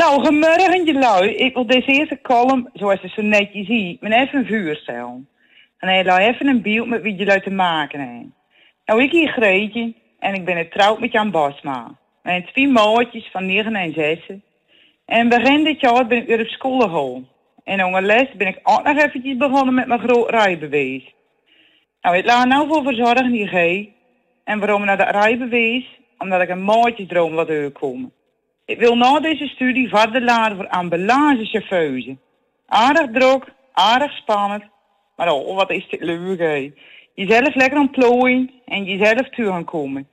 Nou, goedemorgen jullie. Ik wil deze eerste column, zoals je zo netjes ziet, met even een vuurcel. En hij laat even een beeld met wie jullie te maken hebben. Nou, ik hier Greetje en ik ben getrouwd met Jan Bosma. Mijn twee maatjes van 9 en 6. En begin dit jaar ben ik weer op school gegaan. En onder les ben ik ook nog eventjes begonnen met mijn groot rijbewijs. Nou, ik laat nou voor verzorgen die G. En waarom naar dat rijbewijs? Omdat ik een maatjesdroom laat uitkomen. Ik wil na deze studie verder leren voor ambulancechauffeur. Aardig druk, aardig spannend. Maar oh, wat is dit leuk, hè. Jezelf lekker ontplooien en jezelf toe gaan komen.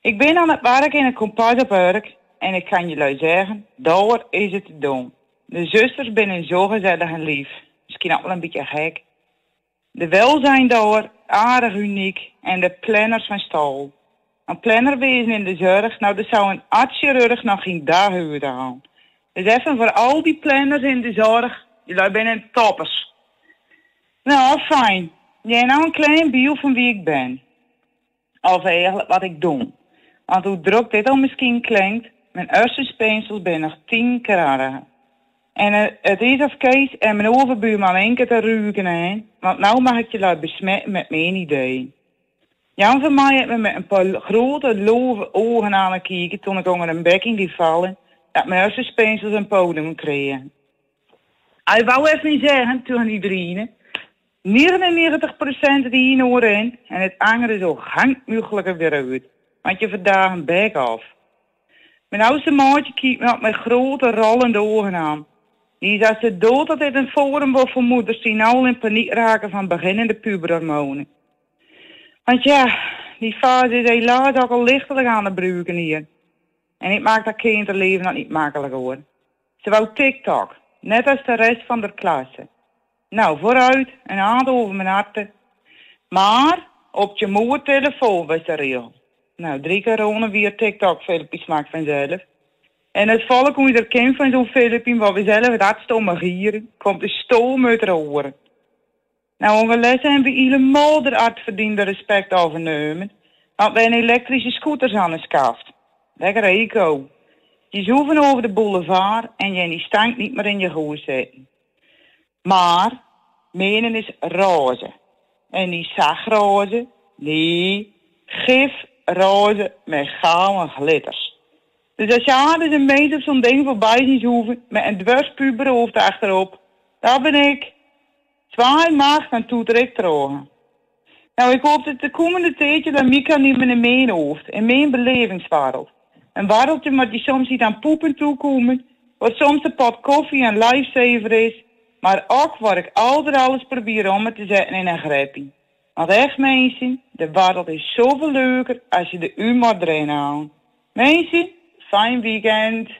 Ik ben aan het werk in een compasopwerk en ik kan jullie zeggen, daar is het te doen. De zusters binnen zo gezellig en lief. Misschien ook wel een beetje gek. De welzijn daar, aardig uniek en de planners van stal. Een planner in de zorg, nou, er zou een artschirurg nog geen dagen moeten gaan. Dus even voor al die planners in de zorg, jullie zijn toppers. Nou, fijn. Jij nou een klein beeld van wie ik ben. Of eigenlijk wat ik doe. Want hoe druk dit al misschien klinkt, mijn eerste speensels ben nog tien keer En het is of Kees en mijn overbuurman één keer te ruiken. Want nou mag ik je laten besmetten met mijn idee. Jan van mij heeft me met een paar grote, love ogen aan het kijken toen ik onder een bekking die vallen, dat mijn eerste speensels een podium kregen. Hij wou even niet zeggen toen iedereen. 99% die hier nou in en het andere zo hangt mogelijk weer uit. Want je vandaag een bek af. Mijn oudste maatje kijkt me met grote rollende ogen aan. Die is als ze dood dat dit een forum voor moeders die nou in paniek raken van beginnende puberhormonen. Want ja, die fase is helaas ook al lichtelijk aan het bruiken hier. En ik maak dat kinderleven nog niet makkelijker hoor. Ze wou TikTok, net als de rest van de klasse. Nou, vooruit, een hand over mijn harten. Maar op je moeder telefoon was de regel. Nou, drie keer ronen via TikTok filmpjes maakt vanzelf. En het volk je er kent van zo'n filmpje, waar we zelf het stomme gieren, komt de stoom uit de oren. Nou, ongelukkig hebben we helemaal de art verdiende respect overnemen. Want wij een elektrische scooters aan de skaft. Lekker eco. Je zoeven over de boulevard en je die stank niet meer in je hoes zitten. Maar, menen is roze. En die zagroze, nee, gif roze met gouden glitters. Dus als je aan een meter zo'n ding voorbij ziet hoeven met een dwarspuberhoofd achterop, daar ben ik. Zwaai maag en toeter ik drogen. Nou, ik hoop dat de komende tijdje dat Mika niet meer in mijn hoofd, in mijn belevingswereld. Een wereldje maar die soms niet aan poepen toekomen, wat soms een pot koffie en lifesaver is, maar ook waar ik altijd alles probeer om het te zetten in een greppie. Want echt mensen, de wereld is zoveel leuker als je de humor erin houdt. Mensen, fijn weekend.